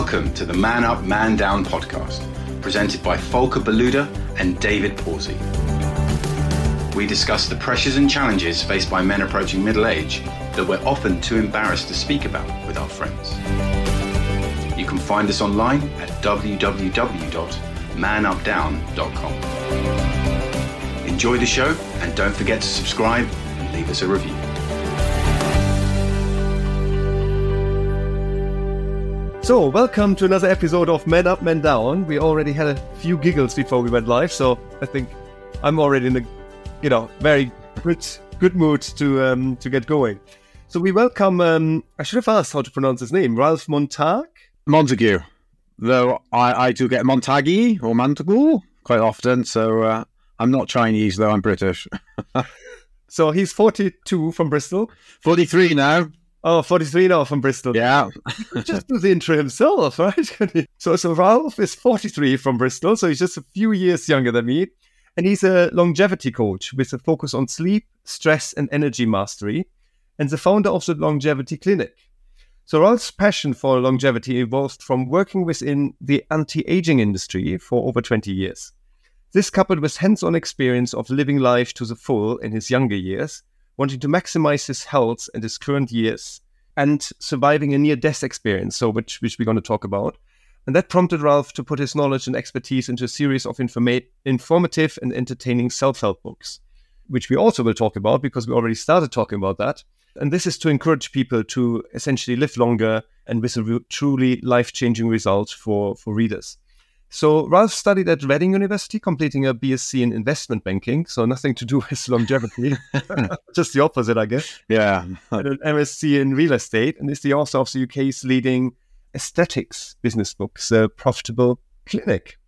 Welcome to the Man Up, Man Down podcast, presented by Volker Beluda and David Pawsey. We discuss the pressures and challenges faced by men approaching middle age that we're often too embarrassed to speak about with our friends. You can find us online at www.manupdown.com. Enjoy the show and don't forget to subscribe and leave us a review. So, welcome to another episode of Men Up, Men Down. We already had a few giggles before we went live, so I think I'm already in a, you know, very good good mood to um, to get going. So we welcome. Um, I should have asked how to pronounce his name. Ralph Montag. Montague, though I, I do get Montague or Montague quite often. So uh, I'm not Chinese, though I'm British. So he's 42 from Bristol. 43 now. Oh, 43 now from Bristol. Yeah. just do the intro himself, right? so, so Ralph is 43 from Bristol, so he's just a few years younger than me. And he's a longevity coach with a focus on sleep, stress, and energy mastery, and the founder of the Longevity Clinic. So, Ralph's passion for longevity evolved from working within the anti aging industry for over 20 years. This coupled with hands on experience of living life to the full in his younger years wanting to maximize his health and his current years and surviving a near death experience, so which, which we're going to talk about. And that prompted Ralph to put his knowledge and expertise into a series of informa- informative and entertaining self help books, which we also will talk about because we already started talking about that. And this is to encourage people to essentially live longer and with a re- truly life changing result for, for readers. So Ralph studied at Reading University, completing a BSc in investment banking. So nothing to do with longevity, just the opposite, I guess. Yeah. and an MSc in real estate, and is the author of the UK's leading aesthetics business book, The Profitable Clinic.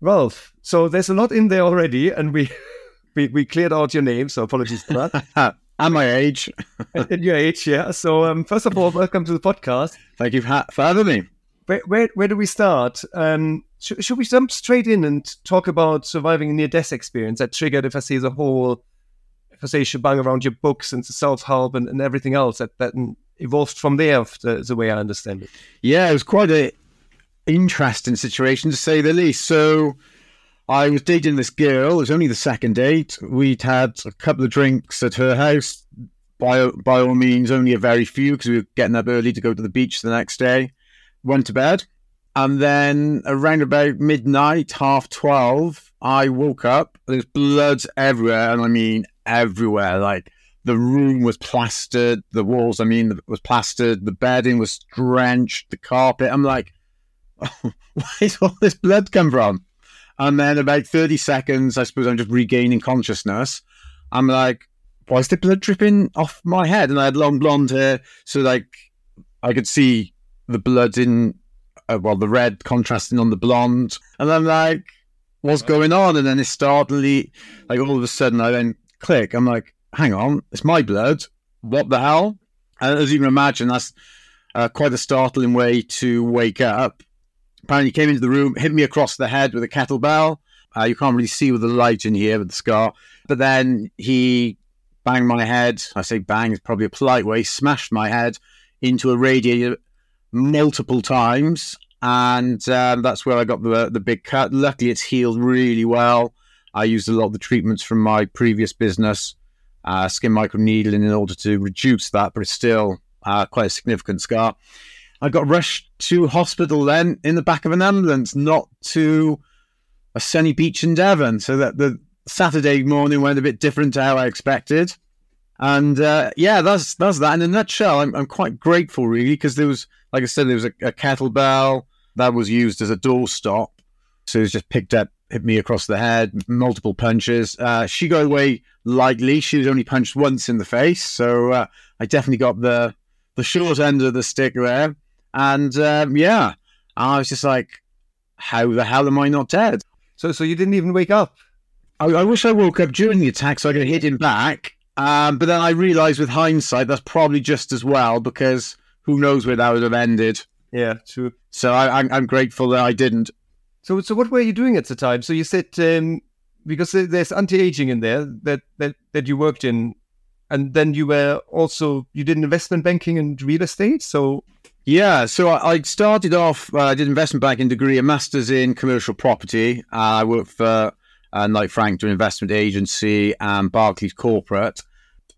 Ralph, so there's a lot in there already, and we we, we cleared out your name, so apologies for that. and my age. and your age, yeah. So um, first of all, welcome to the podcast. Thank you for having me. Where, where, where do we start? Um, should, should we jump straight in and talk about surviving a near death experience that triggered, if I say the whole, if I say shebang around your books and self help and, and everything else that, that evolved from there, the, the way I understand it? Yeah, it was quite a interesting situation to say the least. So I was dating this girl. It was only the second date. We'd had a couple of drinks at her house. By by all means, only a very few because we were getting up early to go to the beach the next day. Went to bed, and then around about midnight, half twelve, I woke up. There's blood everywhere, and I mean everywhere. Like the room was plastered, the walls, I mean, was plastered. The bedding was drenched, the carpet. I'm like, oh, where's all this blood come from? And then about 30 seconds, I suppose I'm just regaining consciousness. I'm like, why is the blood dripping off my head? And I had long blonde hair, so like I could see the blood in, uh, well, the red contrasting on the blonde. And I'm like, what's going on? And then it startly, like all of a sudden, I then click. I'm like, hang on, it's my blood. What the hell? And as you can imagine, that's uh, quite a startling way to wake up. Apparently, he came into the room, hit me across the head with a kettlebell. Uh, you can't really see with the light in here with the scar. But then he banged my head. I say bang is probably a polite way. Smashed my head into a radiator multiple times, and um, that's where I got the the big cut. Luckily, it's healed really well. I used a lot of the treatments from my previous business, uh, skin microneedling, in order to reduce that, but it's still uh, quite a significant scar. I got rushed to hospital then in the back of an ambulance, not to a sunny beach in Devon. So that the Saturday morning went a bit different to how I expected. And uh, yeah, that's that's that in a nutshell. I'm, I'm quite grateful, really, because there was, like I said, there was a, a kettlebell that was used as a doorstop. So it was just picked up, hit me across the head, multiple punches. Uh, she got away lightly. She was only punched once in the face, so uh, I definitely got the the short end of the stick there. And um, yeah, I was just like, how the hell am I not dead? So, so you didn't even wake up? I, I wish I woke up during the attack so I could hit him back. Um, but then I realised with hindsight that's probably just as well because who knows where that would have ended. Yeah, true. So I, am I'm grateful that I didn't. So, so what were you doing at the time? So you said um, because there's anti-aging in there that, that that you worked in, and then you were also you did investment banking and real estate. So Yeah, so I, I started off. Uh, I did investment banking degree, a master's in commercial property. Uh, I worked for uh, Knight Frank, to an investment agency, and Barclays Corporate.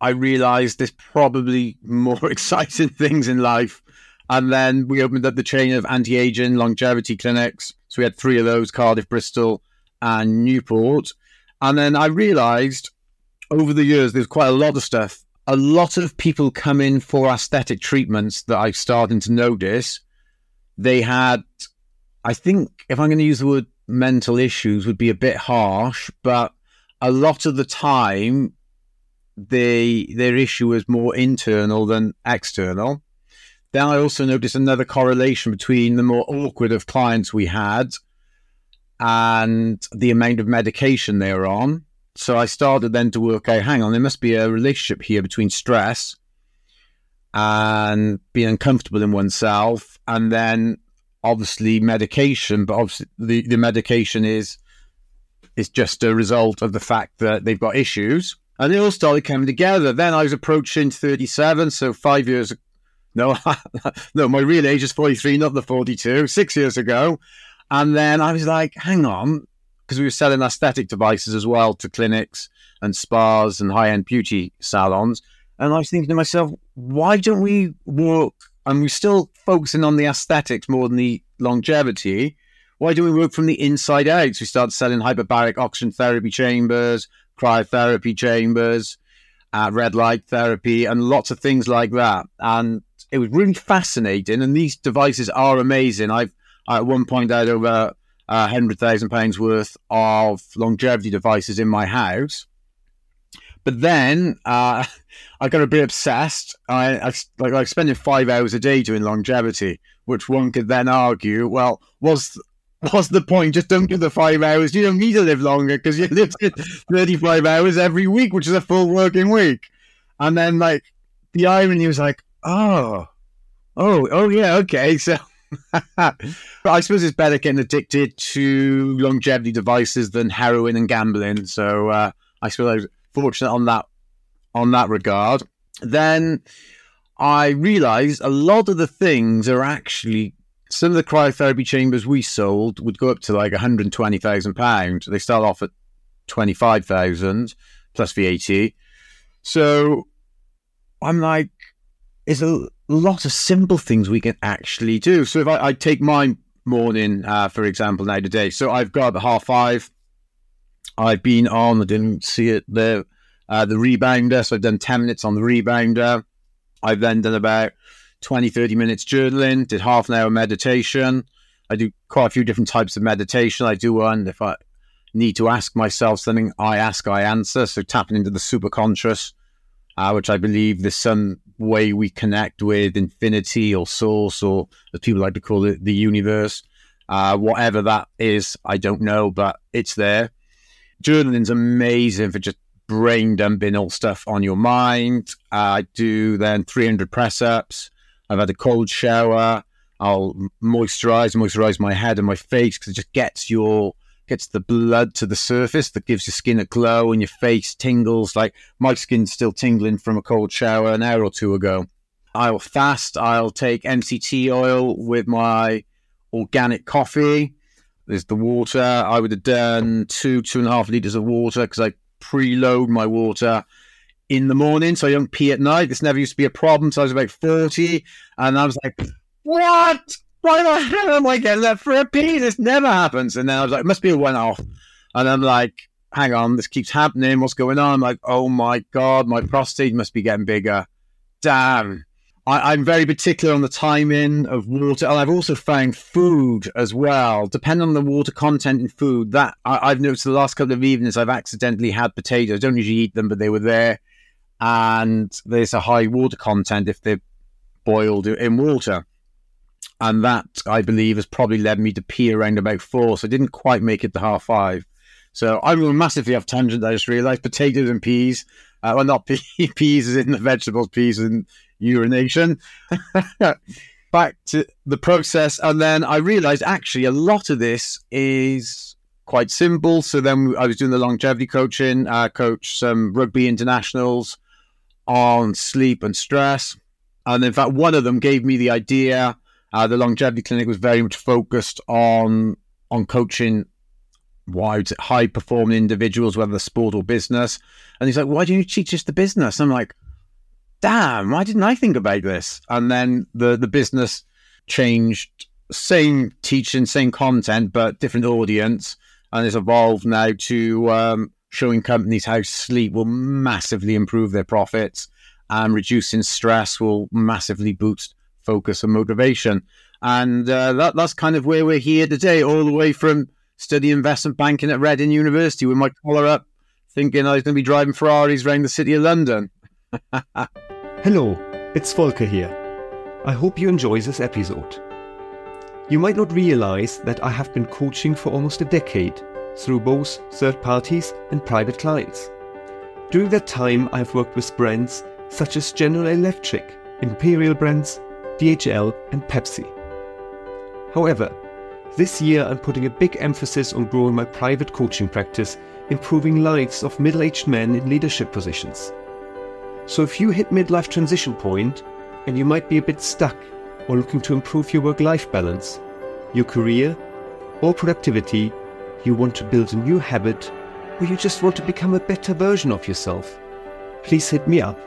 I realised there's probably more exciting things in life. And then we opened up the chain of anti-aging longevity clinics. So we had three of those: Cardiff, Bristol, and Newport. And then I realised over the years there's quite a lot of stuff a lot of people come in for aesthetic treatments that I'm starting to notice. They had, I think, if I'm going to use the word mental issues, would be a bit harsh, but a lot of the time, they their issue was more internal than external. Then I also noticed another correlation between the more awkward of clients we had and the amount of medication they were on so I started then to work out, hang on, there must be a relationship here between stress and being uncomfortable in oneself, and then obviously medication. But obviously, the, the medication is is just a result of the fact that they've got issues, and it all started coming together. Then I was approaching thirty seven, so five years. No, no, my real age is forty three, not the forty two. Six years ago, and then I was like, hang on, because we were selling aesthetic devices as well to clinics and spas and high end beauty salons. And I was thinking to myself, why don't we work? And we're still focusing on the aesthetics more than the longevity. Why do we work from the inside out? So we start selling hyperbaric oxygen therapy chambers, cryotherapy chambers, uh, red light therapy, and lots of things like that. And it was really fascinating. And these devices are amazing. I've at one point had over uh, hundred thousand pounds worth of longevity devices in my house. But then uh, I got a bit obsessed. I, I like like spending five hours a day doing longevity, which one could then argue, well, was what's the point? Just don't do the five hours. You don't need to live longer because you live 35 hours every week, which is a full working week. And then, like, the irony was like, oh, oh, oh, yeah, okay. So I suppose it's better getting addicted to longevity devices than heroin and gambling. So uh, I suppose fortunate on that on that regard. Then I realised a lot of the things are actually some of the cryotherapy chambers we sold would go up to like one hundred twenty thousand pounds. They start off at twenty five thousand plus VAT. So I'm like, is a lot of simple things we can actually do. So if I, I take my morning, uh, for example, now today, so I've got half five. I've been on, I didn't see it there, uh, the rebounder. So I've done 10 minutes on the rebounder. I've then done about 20, 30 minutes journaling, did half an hour meditation. I do quite a few different types of meditation. I do one if I need to ask myself something, I ask, I answer. So tapping into the superconscious, uh, which I believe there's some way we connect with infinity or source or as people like to call it the universe uh, whatever that is i don't know but it's there journaling's amazing for just brain dumping all stuff on your mind i do then 300 press ups i've had a cold shower i'll moisturize moisturize my head and my face because it just gets your gets the blood to the surface that gives your skin a glow and your face tingles. Like my skin's still tingling from a cold shower an hour or two ago. I'll fast. I'll take MCT oil with my organic coffee. There's the water. I would have done two, two and a half liters of water because I preload my water in the morning so I don't pee at night. This never used to be a problem. So I was about 40 and I was like, what? why the hell am I getting that for a pee? This never happens. And then I was like, it must be a one off. And I'm like, hang on, this keeps happening. What's going on? I'm like, oh my God, my prostate must be getting bigger. Damn. I, am very particular on the timing of water. And I've also found food as well. Depending on the water content in food, that I, have noticed the last couple of evenings I've accidentally had potatoes. I don't usually eat them, but they were there. And there's a high water content if they're boiled in water and that I believe has probably led me to pee around about four. So I didn't quite make it to half five. So I'm going massively off tangent. I just realised potatoes and peas. Uh, well, not pea, peas as in the vegetables, peas and urination. Back to the process, and then I realised actually a lot of this is quite simple. So then I was doing the longevity coaching, uh, coach some rugby internationals on sleep and stress. And in fact, one of them gave me the idea Uh, the longevity clinic was very much focused on on coaching wide high performing individuals, whether the sport or business. And he's like, "Why don't you teach us the business?" I'm like, "Damn, why didn't I think about this?" And then the the business changed, same teaching, same content, but different audience, and it's evolved now to um, showing companies how sleep will massively improve their profits and reducing stress will massively boost focus and motivation. And uh, that, that's kind of where we're here today, all the way from studying investment banking at Reading University with my collar up, thinking I was going to be driving Ferraris around the city of London. Hello, it's Volker here. I hope you enjoy this episode. You might not realize that I have been coaching for almost a decade through both third parties and private clients. During that time, I've worked with brands such as General Electric, Imperial Brands, DHL, and Pepsi. However, this year I'm putting a big emphasis on growing my private coaching practice, improving lives of middle aged men in leadership positions. So if you hit midlife transition point and you might be a bit stuck or looking to improve your work life balance, your career, or productivity, you want to build a new habit, or you just want to become a better version of yourself, please hit me up.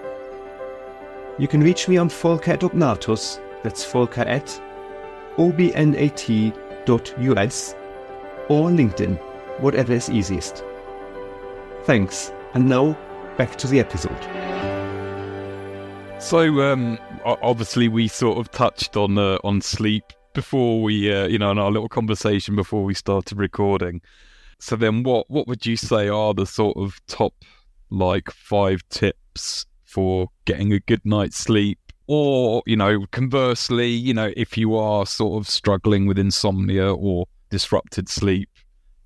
You can reach me on Volker at Obnatus, that's Volker at obnat.us, or LinkedIn, whatever is easiest. Thanks, and now back to the episode. So, um, obviously, we sort of touched on uh, on sleep before we, uh, you know, in our little conversation before we started recording. So then, what what would you say are the sort of top like five tips for getting a good night's sleep? Or, you know, conversely, you know, if you are sort of struggling with insomnia or disrupted sleep,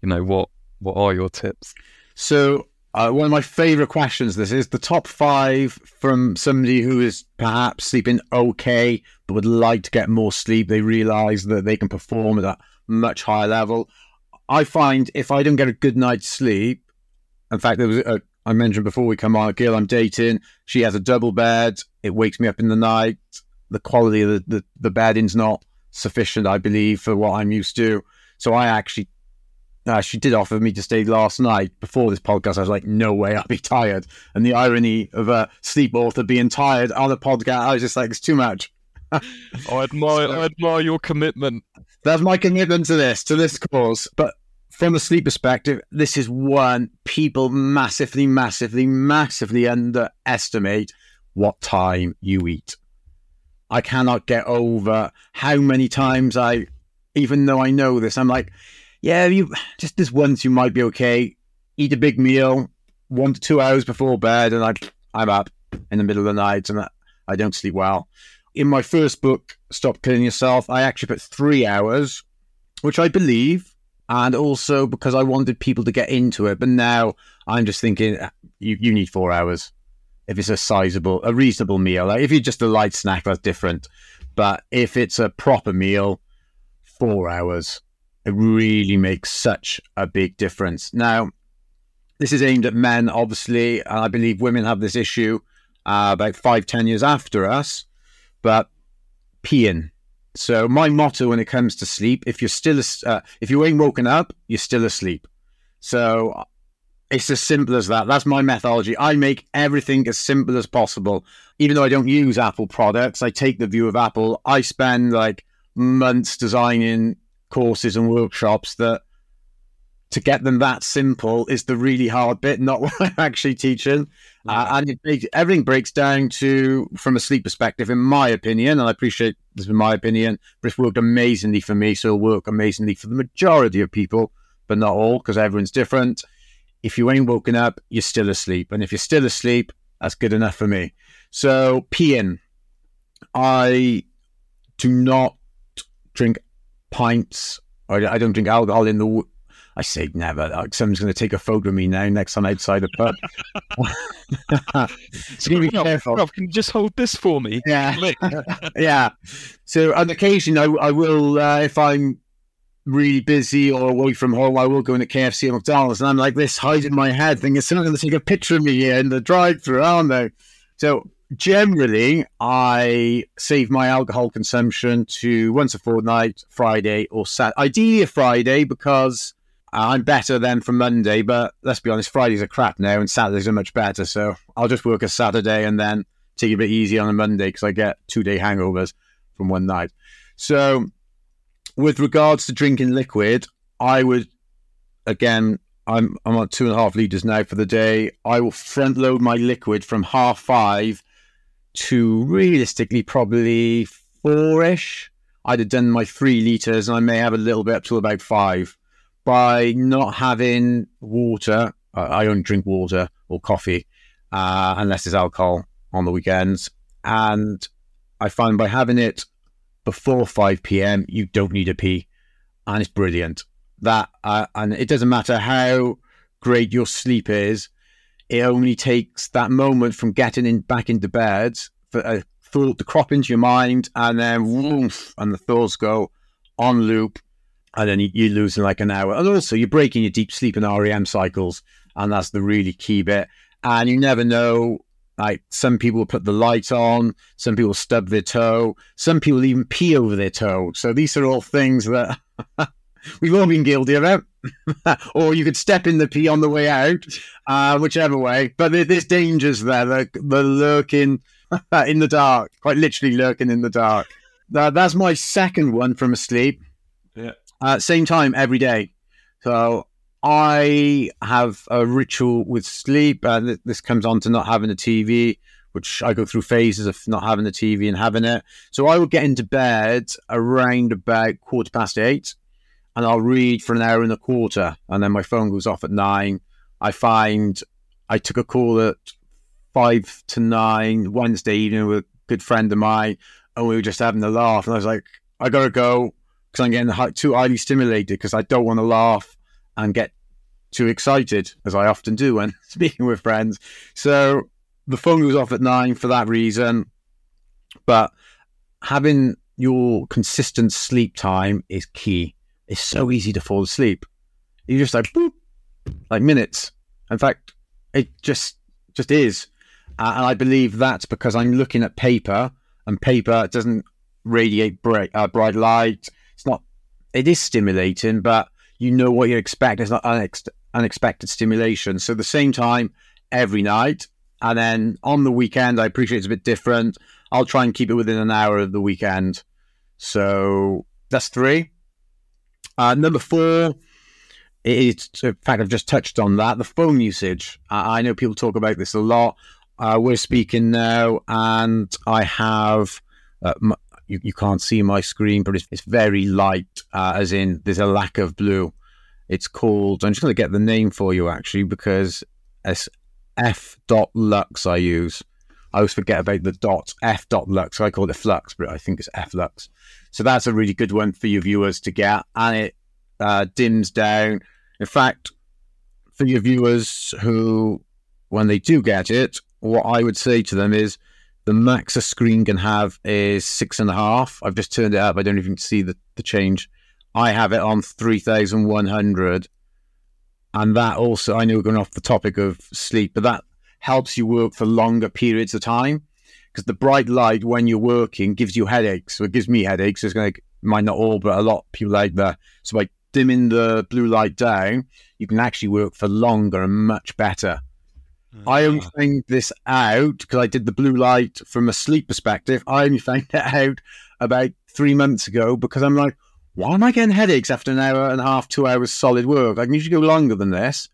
you know, what what are your tips? So uh, one of my favorite questions. This is the top five from somebody who is perhaps sleeping okay, but would like to get more sleep. They realize that they can perform at a much higher level. I find if I don't get a good night's sleep, in fact, there was a, I mentioned before we come on a girl I'm dating. She has a double bed. It wakes me up in the night. The quality of the, the, the bedding's not sufficient, I believe, for what I'm used to. So I actually uh, she did offer me to stay last night before this podcast. I was like, no way, I'll be tired. And the irony of a sleep author being tired on a podcast, I was just like, it's too much. I admire, so, I admire your commitment. That's my commitment to this, to this cause. But from a sleep perspective, this is one people massively, massively, massively underestimate what time you eat. I cannot get over how many times I, even though I know this, I'm like, yeah, you just this once you might be okay. Eat a big meal one to two hours before bed, and I I'm up in the middle of the night and I, I don't sleep well. In my first book, Stop Killing Yourself, I actually put three hours, which I believe, and also because I wanted people to get into it. But now I'm just thinking uh, you you need four hours if it's a sizable, a reasonable meal. Like if you're just a light snack, that's different. But if it's a proper meal, four hours. It really makes such a big difference. Now, this is aimed at men, obviously, and I believe women have this issue uh, about five, ten years after us, but peeing. So my motto when it comes to sleep, if you're still, uh, if you ain't woken up, you're still asleep. So it's as simple as that. That's my methodology. I make everything as simple as possible. Even though I don't use Apple products, I take the view of Apple. I spend like months designing courses and workshops that to get them that simple is the really hard bit, not what I'm actually teaching. Uh, and it, everything breaks down to, from a sleep perspective, in my opinion, and I appreciate this is my opinion, but it's worked amazingly for me. So it'll work amazingly for the majority of people, but not all, because everyone's different. If you ain't woken up, you're still asleep. And if you're still asleep, that's good enough for me. So peeing. I do not drink pints. I, I don't drink alcohol in the. I say never. Like someone's going to take a photo of me now next time outside the pub. so be careful. Rob, can you just hold this for me? Yeah, yeah. So on occasion, I, I will uh, if I'm really busy or away from home, I will go into KFC or McDonald's, and I'm like this, hiding my head, thinking someone's going to take a picture of me here in the drive-through, aren't they? So generally, I save my alcohol consumption to once a fortnight, Friday or Saturday. Ideally, a Friday because uh, I'm better than from Monday. But let's be honest, Fridays are crap now, and Saturdays are much better. So I'll just work a Saturday and then take it a bit easy on a Monday because I get two day hangovers from one night. So, with regards to drinking liquid, I would again I'm I'm on two and a half liters now for the day. I will front load my liquid from half five to realistically probably four ish. I'd have done my three liters, and I may have a little bit up to about five. By not having water, I only drink water or coffee uh, unless it's alcohol on the weekends, and I find by having it before five p.m. you don't need a pee, and it's brilliant that, uh, and it doesn't matter how great your sleep is, it only takes that moment from getting in back into bed for a thought to crop into your mind, and then woof, and the thoughts go on loop, and then you, lose like an hour. And also, you're breaking your deep sleep and REM cycles, and that's the really key bit. And you never know. Like some people put the light on, some people stub their toe, some people even pee over their toe. So these are all things that We've all been guilty of it. or you could step in the pee on the way out, uh, whichever way. But there's dangers there. They're, they're lurking in the dark, quite literally lurking in the dark. Uh, that's my second one from asleep. Yeah. Uh, same time every day. So I have a ritual with sleep. Uh, this comes on to not having a TV, which I go through phases of not having the TV and having it. So I will get into bed around about quarter past eight and I'll read for an hour and a quarter, and then my phone goes off at nine. I find I took a call at five to nine Wednesday evening with a good friend of mine, and we were just having a laugh. And I was like, I gotta go because I'm getting too highly stimulated because I don't want to laugh and get too excited, as I often do when speaking with friends. So the phone goes off at nine for that reason. But having your consistent sleep time is key it's so easy to fall asleep. You just like boop, like minutes. In fact, it just just is, uh, and I believe that's because I'm looking at paper, and paper doesn't radiate bright uh, bright light. It's not. It is stimulating, but you know what you expect. It's not unex- unexpected stimulation. So the same time every night, and then on the weekend, I appreciate it's a bit different. I'll try and keep it within an hour of the weekend. So that's three. Uh, number four is, in fact, I've just touched on that the phone usage. Uh, I know people talk about this a lot. Uh, we're speaking now, and I have. Uh, you, you, can't see my screen, but it's, it's very light, uh, as in there's a lack of blue. It's called. I'm just going to get the name for you actually because it's f dot lux. I use. I always forget about the dot f dot lux. I call it flux, but I think it's f lux. So that's a really good one for your viewers to get, and it uh, dims down. In fact, for your viewers who, when they do get it, what I would say to them is the max a screen can have is six and a half. I've just turned it up. I don't even see the, the change. I have it on 3100. And that also, I know we're going off the topic of sleep, but that helps you work for longer periods of time because the bright light when you're working gives you headaches. So it gives me headaches. It's going to, might not all, but a lot of people like that. So by dimming the blue light down, you can actually work for longer and much better. Mm-hmm. I only found this out because I did the blue light from a sleep perspective. I only found that out about three months ago because I'm like, why am I getting headaches after an hour and a half, two hours solid work? I can usually go longer than this.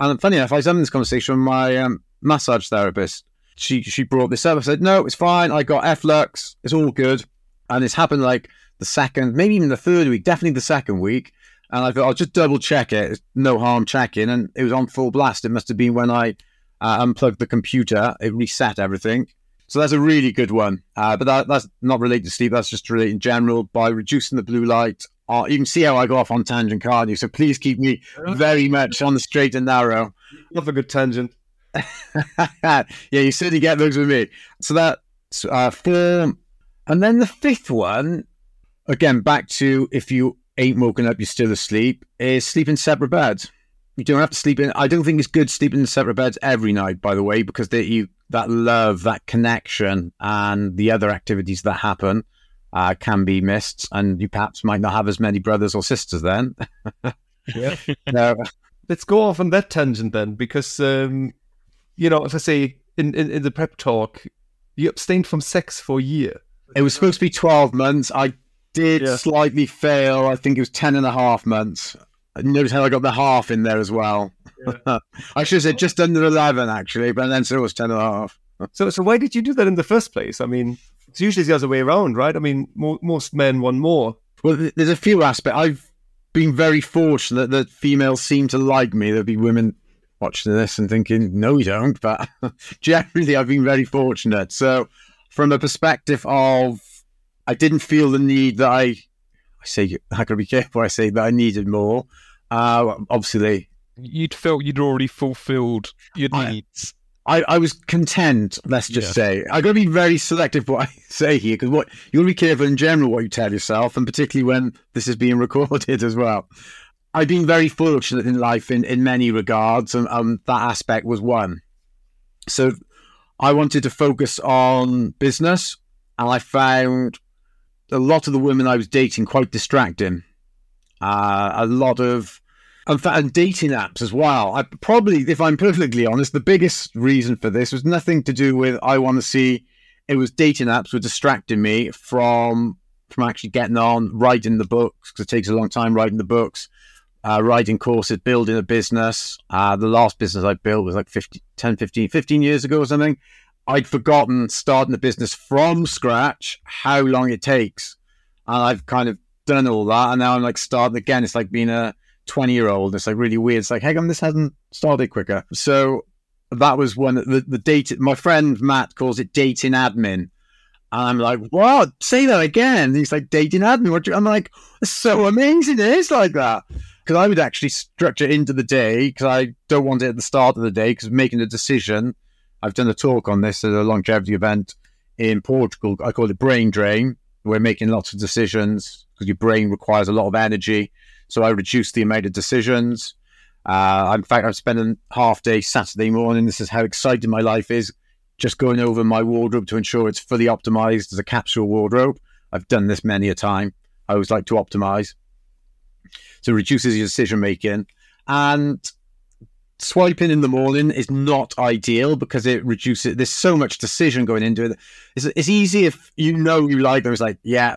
And funny enough, I was having this conversation with my um, massage therapist she she brought this up. I said, no, it's fine. I got F-Lux. It's all good. And it's happened like the second, maybe even the third week, definitely the second week. And I thought, I'll just double check it. It's no harm checking. And it was on full blast. It must have been when I uh, unplugged the computer, it reset everything. So that's a really good one. Uh, but that, that's not related to sleep. That's just related in general by reducing the blue light. Uh, you can see how I go off on tangent, can't you? So please keep me very much on the straight and narrow. Love a good tangent. yeah, you certainly get those with me. So that's uh, four. And then the fifth one, again, back to if you ain't woken up, you're still asleep, is sleep in separate beds. You don't have to sleep in. I don't think it's good sleeping in separate beds every night, by the way, because they you that love, that connection, and the other activities that happen uh, can be missed, and you perhaps might not have as many brothers or sisters then. Yeah. no, Let's go off on that tangent then, because um, you know, if I say in, in, in the prep talk, you abstained from sex for a year. it was supposed to be 12 months. I did Yeah. slightly fail. I think it was 10 and a half months. Notice how I got the half in there as well. I should have said just under 11, actually, but then so it was 10 and a half. So, so why did you do that in the first place? I mean, it's usually the other way around, right? I mean, mo- most men want more. Well, there's a few aspects. I've been very fortunate that females seem to like me. There'll be women watching this and thinking, no, you don't. But generally, I've been very fortunate. So, from a perspective of, I didn't feel the need that I, I say, I got to be careful. I say that I needed more. Uh, obviously, You'd felt you'd already fulfilled your needs. I, I was content. Let's just Yeah. say I got to be very selective what I say here because what you got to be careful in general what you tell yourself, and particularly when this is being recorded as well. I've been very fortunate in life in, in many regards, and um, that aspect was one. So I wanted to focus on business, and I found a lot of the women I was dating quite distracting. Uh, a lot of in fact, and dating apps as well. I probably, if I'm perfectly honest, the biggest reason for this was nothing to do with I want to see. It was dating apps were distracting me from from actually getting on writing the books because it takes a long time writing the books, uh, writing courses, building a business. Uh, the last business I built was like 50, 10, 15, 15 years ago or something. I'd forgotten starting a business from scratch, how long it takes. And I've kind of done all that. And now I'm like starting again. It's like being a 20 year old. It's like really weird. It's like, hey, come, this hasn't started quicker. So that was one the, the date. My friend Matt calls it dating admin. And I'm like, what? Say that again. And he's like, dating admin. What do you-" I'm like, it's so amazing. It is like that. Because I would actually structure into the day because I don't want it at the start of the day because making a decision. I've done a talk on this at a longevity event in Portugal. I call it brain drain. We're making lots of decisions because your brain requires a lot of energy. So I reduce the amount of decisions. Uh, in fact, I'm spending half day Saturday morning. This is how excited my life is. Just going over my wardrobe to ensure it's fully optimized as a capsule wardrobe. I've done this many a time. I always like to optimize. So it reduces your decision making. And swiping in the morning is not ideal because it reduces, there's so much decision going into it. It's, it's easy if you know you like them. It's like, yeah,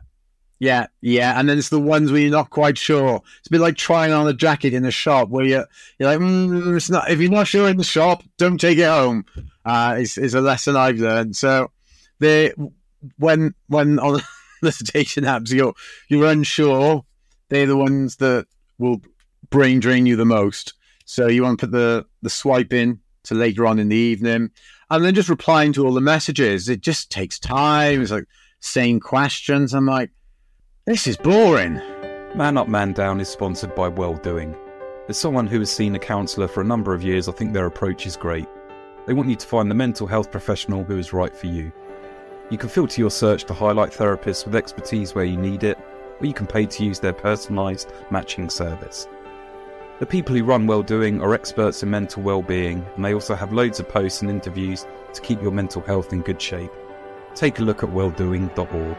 yeah, yeah, and then it's the ones where you're not quite sure. It's a bit like trying on a jacket in a shop where you're you're like, mm, it's not. If you're not sure in the shop, don't take it home. Uh, is is a lesson I've learned. So, they when when on the dating apps you're you're unsure, they're the ones that will brain drain you the most. So you want to put the the swipe in to later on in the evening, and then just replying to all the messages. It just takes time. It's like same questions. I'm like this is boring. Man Up, Man Down is sponsored by Welldoing. As someone who has seen a counsellor for a number of years, I think their approach is great. They want you to find the mental health professional who is right for you. You can filter your search to highlight therapists with expertise where you need it, or you can pay to use their personalised matching service. The people who run Welldoing are experts in mental well-being, and they also have loads of posts and interviews to keep your mental health in good shape. Take a look at welldoing.org.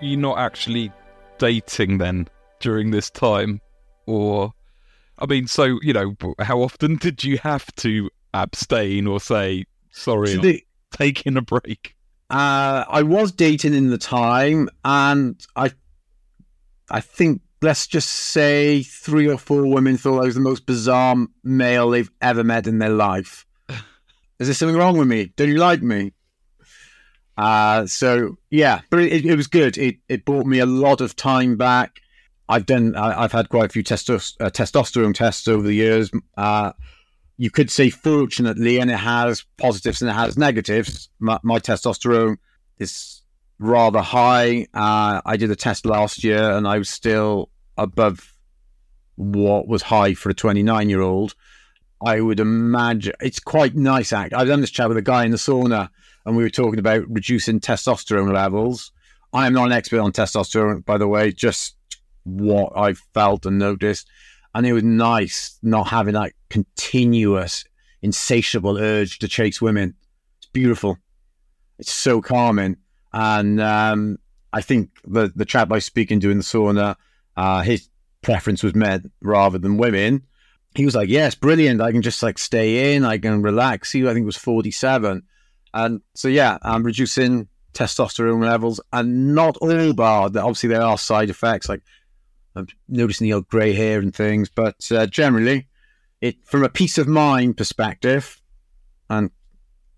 You're not actually dating then during this time, or I mean, so you know, how often did you have to abstain or say sorry, So the- taking a break? Uh, I was dating in the time, and I, I think let's just say three or four women thought I was the most bizarre male they've ever met in their life. Is there something wrong with me? Don't you like me? Uh, so yeah, but it, it was good. It it brought me a lot of time back. I've done. I, I've had quite a few testos, uh, testosterone tests over the years. Uh, you could say fortunately, and it has positives and it has negatives. My, my testosterone is rather high. Uh, I did a test last year, and I was still above what was high for a 29 year old. I would imagine it's quite nice. Act. I've done this chat with a guy in the sauna, and we were talking about reducing testosterone levels. I am not an expert on testosterone, by the way, just what I felt and noticed. And it was nice not having that continuous insatiable urge to chase women. It's beautiful. It's so calming. And um, I think the the chap I was speaking to in the sauna, uh, his preference was men rather than women. He was like, "Yes, brilliant. I can just like stay in. I can relax." He, I think, was forty-seven, and so yeah, I'm reducing testosterone levels, and not all bad. Obviously, there are side effects like I'm noticing the old grey hair and things, but uh, generally, it from a peace of mind perspective and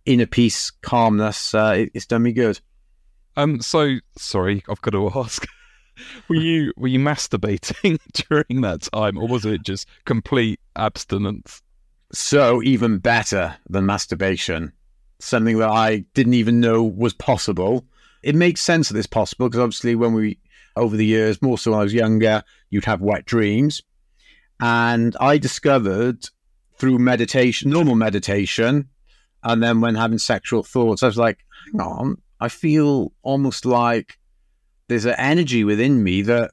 inner peace, calmness, uh, it, it's done me good. Um. So sorry, I've got to ask. were you were you masturbating during that time, or was it just complete abstinence? So even better than masturbation, something that I didn't even know was possible. It makes sense that it's possible because obviously when we over the years, more so when I was younger, you'd have wet dreams. And I discovered through meditation, normal meditation, and then when having sexual thoughts, I was like, hang on, I feel almost like there's an energy within me that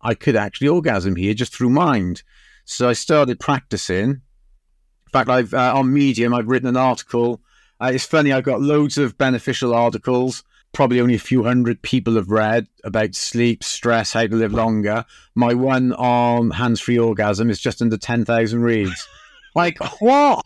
I could actually orgasm here just through mind. So I started practicing. In fact, I've uh, on Medium, I've written an article. Uh, it's funny, I've got loads of beneficial articles probably only a few hundred people have read about sleep, stress, how to live longer. My one on hands free orgasm is just under 10,000 reads. like, what?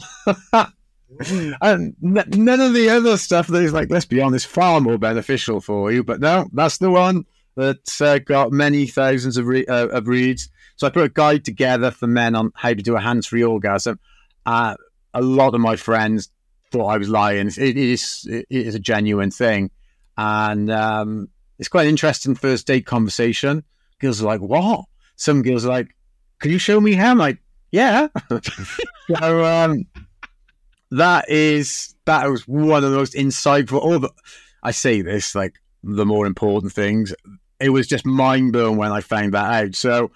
and none of the other stuff that is like, let's be honest, far more beneficial for you. But no, that's the one that's uh, got many thousands of, re- uh, of reads. So I put a guide together for men on how to do a hands free orgasm. Uh, a lot of my friends thought I was lying. It is, it is a genuine thing. And um, it's quite an interesting first date conversation. Girls are like, what? Some girls are like, can you show me how? Like, yeah. so um, that is, that was one of the most insightful, all the, I say this, like the more important things. It was just mind blowing when I found that out. So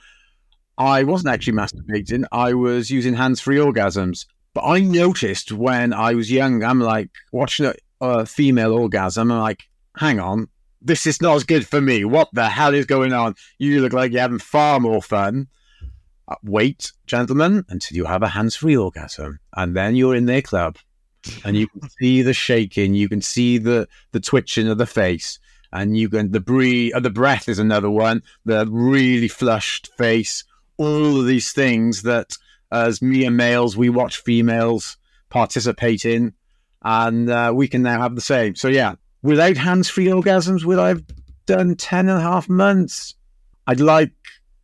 I wasn't actually masturbating. I was using hands free orgasms. But I noticed when I was young, I'm like watching a, a female orgasm. I'm like, hang on, this is not as good for me. What the hell is going on? You look like you're having far more fun. Uh, wait, gentlemen, until you have a hands free orgasm. And then you're in their club and you can see the shaking, you can see the, the twitching of the face. And you can the breathe, uh, the breath is another one. The really flushed face, all of these things that, as mere males, we watch females participate in, and uh, we can now have the same. So yeah, without hands free orgasms, would I have done 10 and a half months? I'd like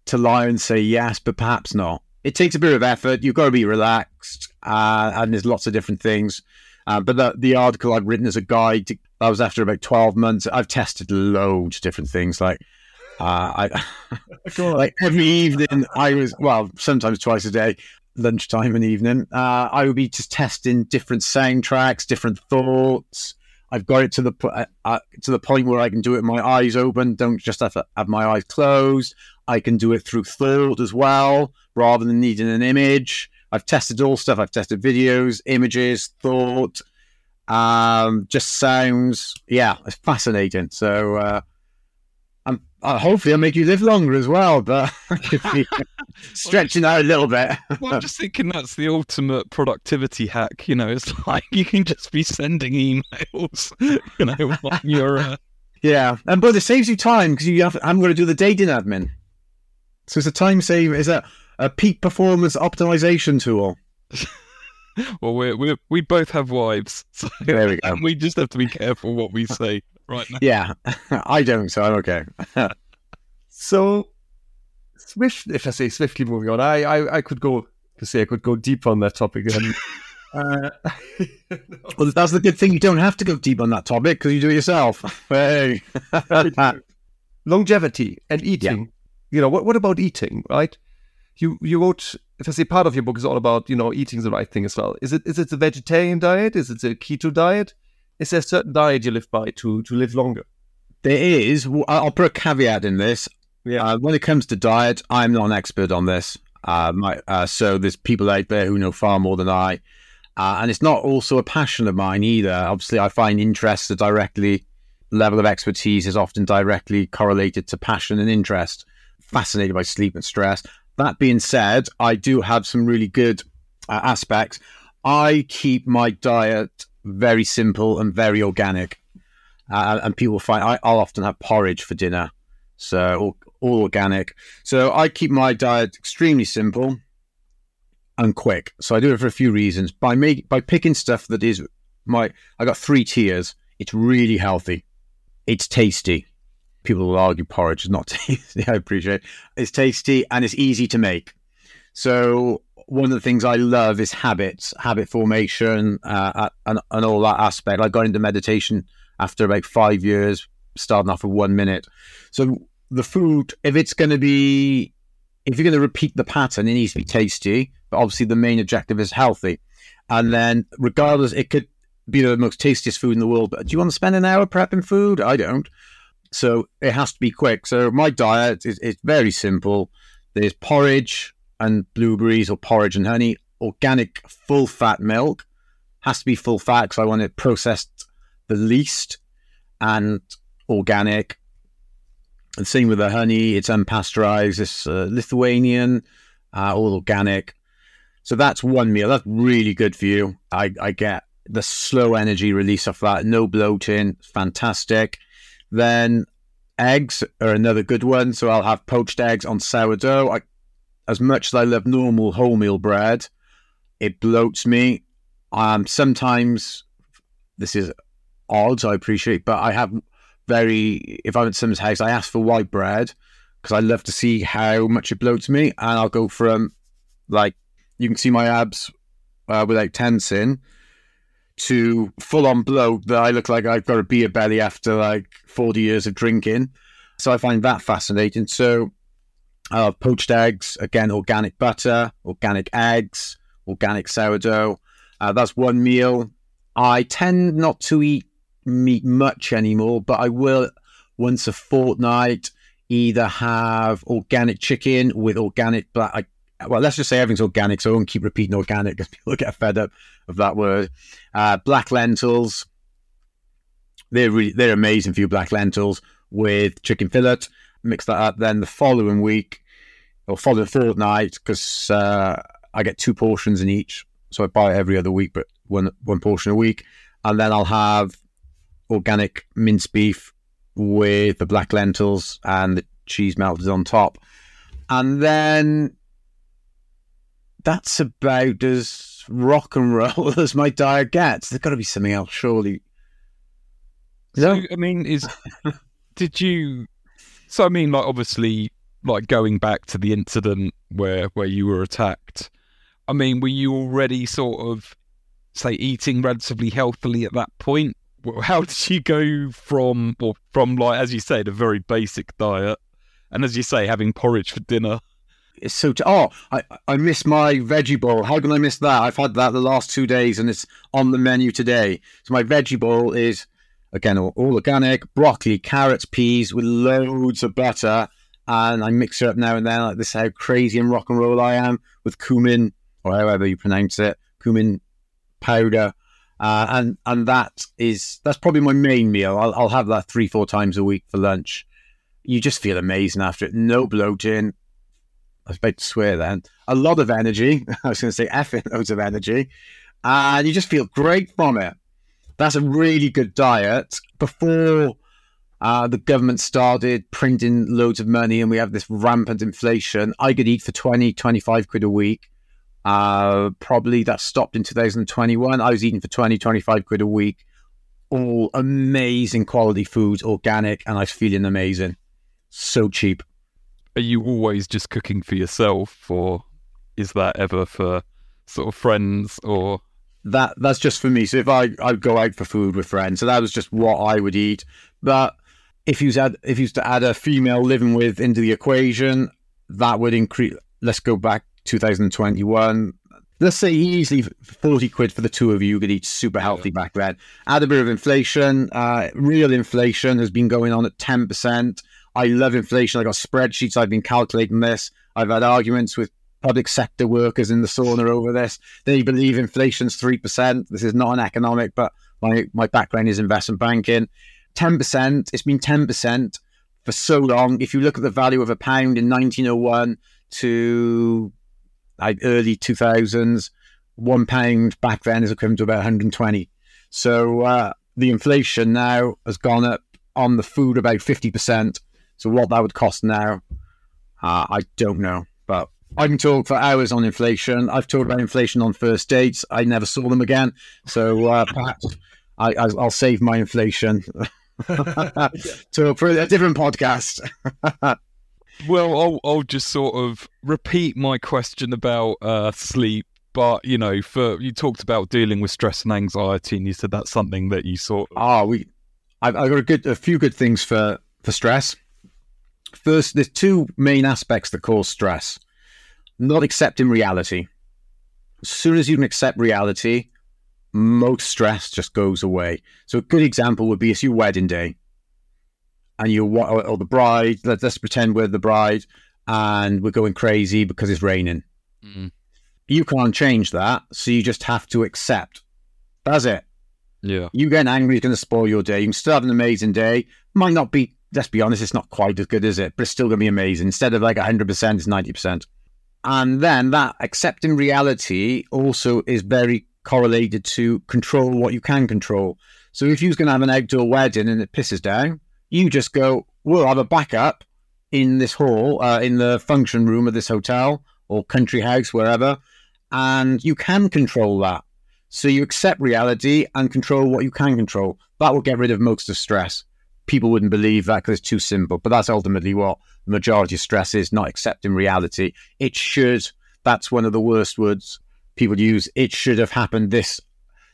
to lie and say yes, but perhaps not. It takes a bit of effort. You've got to be relaxed, uh, and there's lots of different things. Uh, but the, the article I've written as a guide, to, that was after about 12 months. I've tested loads of different things. Like, uh, I, like every evening, I was, well, sometimes twice a day, lunchtime and evening, uh, I would be just testing different soundtracks, different thoughts, I've got it to the uh, uh, to the point where I can do it with my eyes open. Don't just have have my eyes closed. I can do it through thought as well, rather than needing an image. I've tested all stuff. I've tested videos, images, thought, um, just sounds. Yeah, it's fascinating. So uh, I'm uh, hopefully I'll make you live longer as well, but stretching out a little bit. well, I'm just thinking that's the ultimate productivity hack. You know, it's like you can just be sending emails. You know, while you're. Uh... Yeah, and but it saves you time because you have. I'm going to do the dating admin, so it's a time saver. Is a a peak performance optimization tool. well, we we we both have wives, so there we go. we just have to be careful what we say right now. Yeah, I don't, so I'm okay. so, swift. If I say swiftly moving on, I I, I could go to say I could go deep on that topic and. Uh, well, that's the good thing. You don't have to go deep on that topic because you do it yourself. Hey. Longevity and eating. Yeah. You know, what, what about eating, right? You you wrote, if I say part of your book is all about, you know, eating the right thing as well. Is it is it a vegetarian diet? Is it a keto diet? Is there a certain diet you live by to to live longer? There is. I'll put a caveat in this. Yeah. Uh, when it comes to diet, I'm not an expert on this. Uh, my, uh, so there's people out there who know far more than I, uh, and it's not also a passion of mine either. Obviously, I find interest to directly level of expertise is often directly correlated to passion and interest. Fascinated by sleep and stress. That being said, I do have some really good uh, aspects. I keep my diet very simple and very organic. Uh, and people find I, will often have porridge for dinner, so all, all organic. So I keep my diet extremely simple and quick. So I do it for a few reasons. By make by picking stuff that is my I got three tiers. It's really healthy. It's tasty. People will argue porridge is not tasty. I appreciate it. It's tasty and it's easy to make. So one of the things I love is habits, habit formation, uh, and, and all that aspect. I got into meditation after about five years, starting off with one minute. So the food, if it's going to be, if you're going to repeat the pattern, it needs to be tasty. But obviously, the main objective is healthy. And then, regardless, it could be the most tastiest food in the world. But do you want to spend an hour prepping food? I don't. So it has to be quick. So my diet is, is very simple. There's porridge and blueberries or porridge and honey. Organic full fat milk has to be full fat because I want it processed the least and organic. And same with the honey, it's unpasteurized, it's uh, Lithuanian, uh, all organic. So that's one meal. That's really good for you. I, I get the slow energy release of that, no bloating, fantastic. Then eggs are another good one. So I'll have poached eggs on sourdough. I, as much as I love normal wholemeal bread, it bloats me. Um, sometimes this is odd, I appreciate, but I have very, if I'm at someone's house, I ask for white bread because I love to see how much it bloats me. And I'll go from like, you can see my abs uh, without tensing to full on bloat that I look like I've got a beer belly after like 40 years of drinking. So I find that fascinating. So I have poached eggs, again, organic butter, organic eggs, organic sourdough. Uh, that's one meal. I tend not to eat meat much anymore, but I will once a fortnight either have organic chicken with organic black. well, let's just say everything's organic, so I won't keep repeating organic because people get fed up of that word. Uh, black lentils, they're really they're amazing for you. Black lentils with chicken fillet. Mix that up. Then the following week or following fortnight, because uh, I get two portions in each, so I buy it every other week, but one one portion a week, and then I'll have organic minced beef with the black lentils and the cheese melted on top. And then that's about as rock and roll as my diet gets. There's got to be something else, surely. So, I mean, is did you? So, I mean, like, obviously, like going back to the incident where where you were attacked. I mean, were you already sort of say eating relatively healthily at that point, how did you go from or from like as you said a very basic diet and as you say having porridge for dinner? It's so t- oh I, I miss my veggie bowl. How can i miss that? I've had that the last two days and it's on the menu today. So my veggie bowl is again all, all organic broccoli carrots peas with loads of butter and i mix it up now and then like this is how crazy and rock and roll i am with cumin or however you pronounce it cumin powder uh, and and that is that's probably my main meal. I'll, I'll have that three four times a week for lunch. You just feel amazing after it. No bloating. I was about to swear then. A lot of energy. I was going to say effing loads of energy, and you just feel great from it. That's a really good diet. Before uh, the government started printing loads of money and we have this rampant inflation, I could eat for 20, 25 quid a week uh, probably that stopped in 2021. I was eating for 20, 25 quid a week. All amazing quality foods, organic, and I was feeling amazing. So cheap. Are you always just cooking for yourself, or is that ever for sort of friends or? That that's just for me. So if I I go out for food with friends, so that was just what I would eat. But if you add if you to add a female living with into the equation, that would increase. Let's go back 2021. Let's say easily 40 quid for the two of you could eat super healthy yeah. back then. Add a bit of inflation. Uh, real inflation has been going on at 10%. I love inflation. I got spreadsheets. I've been calculating this. I've had arguments with public sector workers in the sauna over this. They believe inflation's 3%. This is not an economic, but my, my background is investment banking. 10%. It's been 10% for so long. If you look at the value of a pound in 1901 to like early 2000s, one pound back then is equivalent to about 120. So uh, the inflation now has gone up on the food about 50%. So what that would cost now, uh, I don't know. But I can talk for hours on inflation. I've talked about inflation on first dates. I never saw them again. So uh, perhaps I, will save my inflation to for a different podcast. well, I'll, I'll just sort of repeat my question about uh, sleep. But you know, for you talked about dealing with stress and anxiety, and you said that's something that you sort. Of... Ah, we. I've, I've got a good, a few good things for for stress. First, there's two main aspects that cause stress. Not accepting reality. As soon as you can accept reality, most stress just goes away. So a good example would be it's your wedding day, and you or, or the bride. Let, us pretend we're the bride, and we're going crazy because it's raining. Mm. You can't change that, so you just have to accept. That's it. Yeah. You getting angry is going to spoil your day. You can still have an amazing day. Might not be. Let's be honest, it's not quite as good, is it? But it's still going to be amazing. Instead of like 100%, it's 90%. And then that accepting reality also is very correlated to control what you can control. So if you're going to have an outdoor wedding and it pisses down, you just go, we'll have a backup in this hall, uh, in the function room of this hotel or country house, wherever, and you can control that. So you accept reality and control what you can control. That will get rid of most of stress. People wouldn't believe that because it's too simple, but that's ultimately what the majority of stress is not accepting reality. It should, that's one of the worst words people use. It should have happened this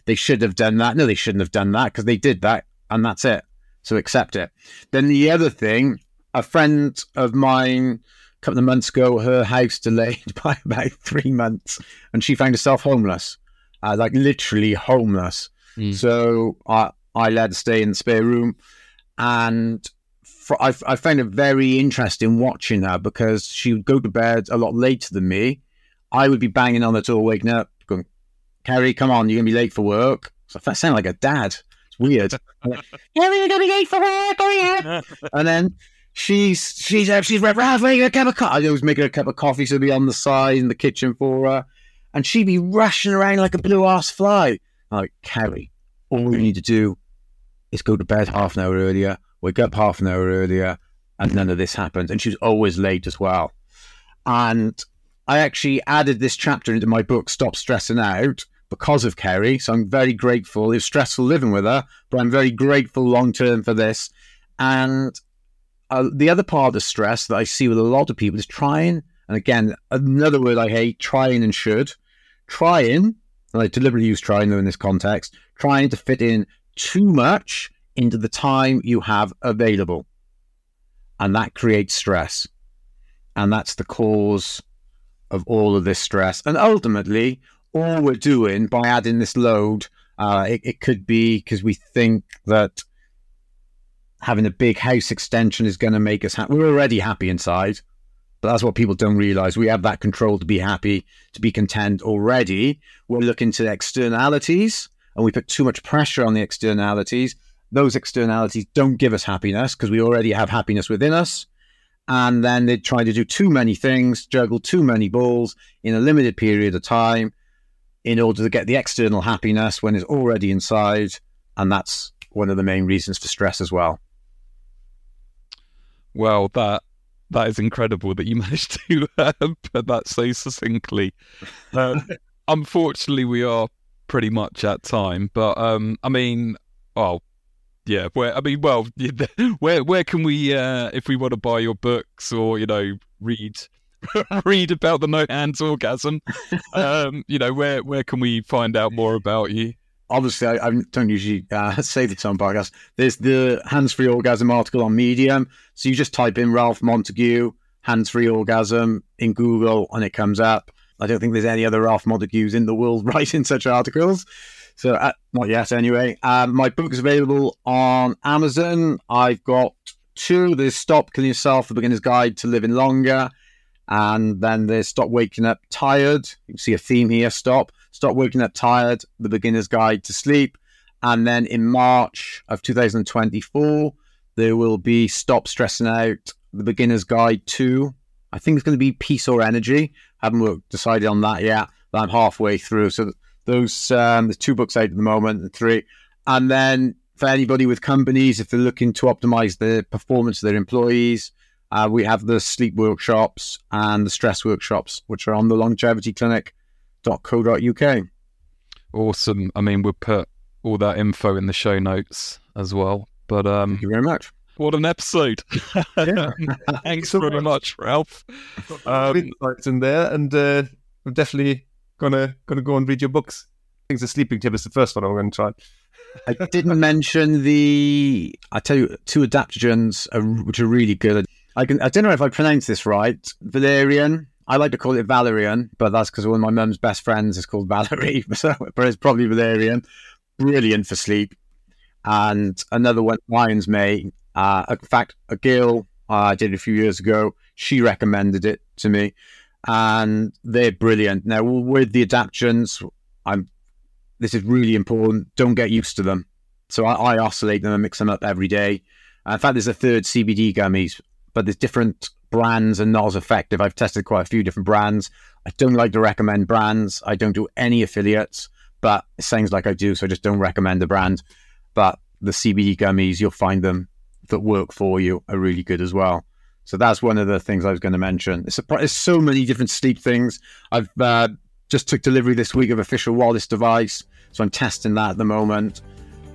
they should have done that. No they shouldn't have done that because they did that and that's it. So accept it. Then the other thing a friend of mine a couple of months ago her house delayed by about three months and she found herself homeless uh, like literally homeless. Mm. so i i let her stay in the spare room and I, I found it very interesting watching her because she would go to bed a lot later than me I would be banging on the door, waking up, going, Carrie, come on, you're going to be late for work. So that sounded like a dad. It's weird. Carrie, you're going to be late for work. Oh, yeah. and then she's she's uh, she's Ralph, make a cup of coffee. I always make her a cup of coffee, so be on the side in the kitchen for her, and she'd be rushing around like a blue ass fly. I'm like Carrie, all you need to do is go to bed half an hour earlier, wake up half an hour earlier, and none of this happens. And she's always late as well. And I actually added this chapter into my book, Stop Stressing Out, because of Kerry. So I'm very grateful. It was stressful living with her, but I'm very grateful long term for this. And uh, the other part of the stress that I see with a lot of people is trying. And again, another word I hate trying and should. Trying, and I deliberately use trying though in this context, trying to fit in too much into the time you have available. And that creates stress. And that's the cause of all of this stress. And ultimately, all we're doing by adding this load, uh, it, it could be because we think that having a big house extension is going to make us happy. We're already happy inside, but that's what people don't realize. We have that control to be happy, to be content already. We're looking to externalities and we put too much pressure on the externalities. Those externalities don't give us happiness because we already have happiness within us and then they try to do too many things, juggle too many balls in a limited period of time in order to get the external happiness when it's already inside. And that's one of the main reasons for stress as well. Well, that that is incredible that you managed to uh, put that so succinctly. Uh, unfortunately, we are pretty much at time, but um, I mean, oh, yeah, where I mean, well, where where can we, uh, if we want to buy your books or you know read read about the no hands orgasm, um, you know, where where can we find out more about you? Obviously, I, I don't usually uh, say this on podcasts. There's the hands free orgasm article on Medium, so you just type in Ralph Montague hands free orgasm in Google, and it comes up. I don't think there's any other Ralph Montagues in the world writing such articles. So uh, not yet, anyway. Um, my book is available on Amazon. I've got two. There's Stop Killing Yourself: The Beginner's Guide to Living Longer, and then there's Stop Waking Up Tired. You can see a theme here. Stop. Stop Waking Up Tired: The Beginner's Guide to Sleep. And then in March of 2024, there will be Stop Stressing Out: The Beginner's Guide to. I think it's going to be Peace or Energy. haven't decided on that yet. I'm halfway through. So those um, the two books out at the moment, and three, and then for anybody with companies, if they're looking to optimize the performance of their employees, uh, we have the sleep workshops and the stress workshops, which are on the longevityclinic.co.uk. Awesome. I mean, we'll put all that info in the show notes as well. But um, Thank you very much. What an episode! Yeah. Thanks So very much, Ralph. Um, insights in there, and uh, I'm definitely gonna gonna go and read your books. I think the sleeping tip is the first one I'm going to try. I didn't mention the. I tell you, two adaptogens are, which are really good. I can. I don't know if I pronounced this right. Valerian. I like to call it Valerian, but that's because one of my mum's best friends is called Valerie. So, but it's probably Valerian. Brilliant for sleep. And another one, Lion's Mane. Uh, in fact, a girl uh, I did a few years ago. She recommended it to me, and they're brilliant. Now with the adaptogens, I'm this is really important. Don't get used to them. So I, I oscillate them and mix them up every day. In fact, there's a third CBD gummies, but there's different brands and not as effective. I've tested quite a few different brands. I don't like to recommend brands. I don't do any affiliates, but it sounds like I do, so I just don't recommend the brand. But the CBD gummies, you'll find them that work for you are really good as well. So that's one of the things I was going to mention. It's, a, it's so many different sleep things. I've uh, just took delivery this week of a Fisher Wallace device, so I'm testing that at the moment.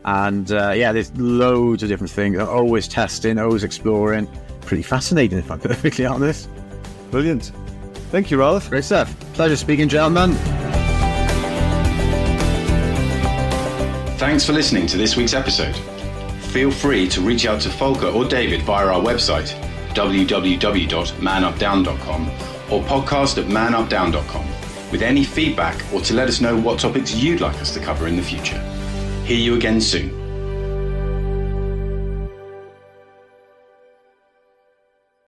And uh, yeah, there's loads of different things. I'm always testing, always exploring. Pretty fascinating, if I'm perfectly honest. Brilliant. Thank you, Ralph. Great stuff. Pleasure speaking, gentlemen. Thanks for listening to this week's episode. Feel free to reach out to Volker or David via our website, www.manupdown.com or podcast at manupdown.com with any feedback or to let us know what topics you'd like us to cover in the future. Hear you again soon.